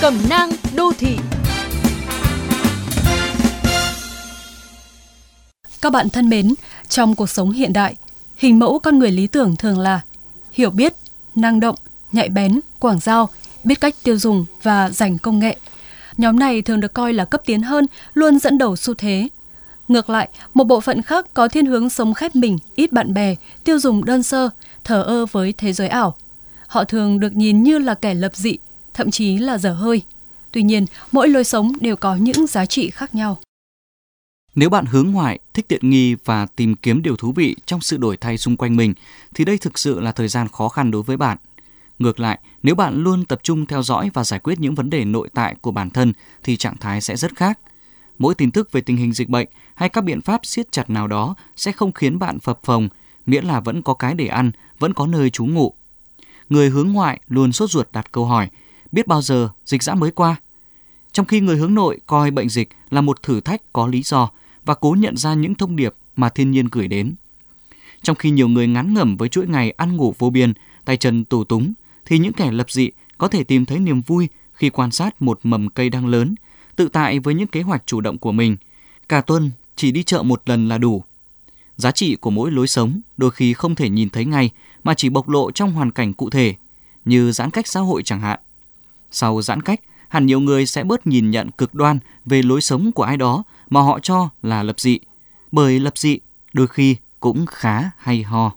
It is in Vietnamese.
Cẩm nang đô thị Các bạn thân mến, trong cuộc sống hiện đại, hình mẫu con người lý tưởng thường là hiểu biết, năng động, nhạy bén, quảng giao, biết cách tiêu dùng và dành công nghệ. Nhóm này thường được coi là cấp tiến hơn, luôn dẫn đầu xu thế. Ngược lại, một bộ phận khác có thiên hướng sống khép mình, ít bạn bè, tiêu dùng đơn sơ, thờ ơ với thế giới ảo. Họ thường được nhìn như là kẻ lập dị, thậm chí là dở hơi. Tuy nhiên, mỗi lối sống đều có những giá trị khác nhau. Nếu bạn hướng ngoại, thích tiện nghi và tìm kiếm điều thú vị trong sự đổi thay xung quanh mình, thì đây thực sự là thời gian khó khăn đối với bạn. Ngược lại, nếu bạn luôn tập trung theo dõi và giải quyết những vấn đề nội tại của bản thân thì trạng thái sẽ rất khác. Mỗi tin tức về tình hình dịch bệnh hay các biện pháp siết chặt nào đó sẽ không khiến bạn phập phồng, miễn là vẫn có cái để ăn, vẫn có nơi trú ngụ. Người hướng ngoại luôn sốt ruột đặt câu hỏi, biết bao giờ dịch giã mới qua? Trong khi người hướng nội coi bệnh dịch là một thử thách có lý do và cố nhận ra những thông điệp mà thiên nhiên gửi đến. Trong khi nhiều người ngắn ngẩm với chuỗi ngày ăn ngủ vô biên, tay chân tù túng, thì những kẻ lập dị có thể tìm thấy niềm vui khi quan sát một mầm cây đang lớn, tự tại với những kế hoạch chủ động của mình. Cả tuần chỉ đi chợ một lần là đủ. Giá trị của mỗi lối sống đôi khi không thể nhìn thấy ngay mà chỉ bộc lộ trong hoàn cảnh cụ thể, như giãn cách xã hội chẳng hạn. Sau giãn cách, hẳn nhiều người sẽ bớt nhìn nhận cực đoan về lối sống của ai đó mà họ cho là lập dị. Bởi lập dị đôi khi cũng khá hay ho.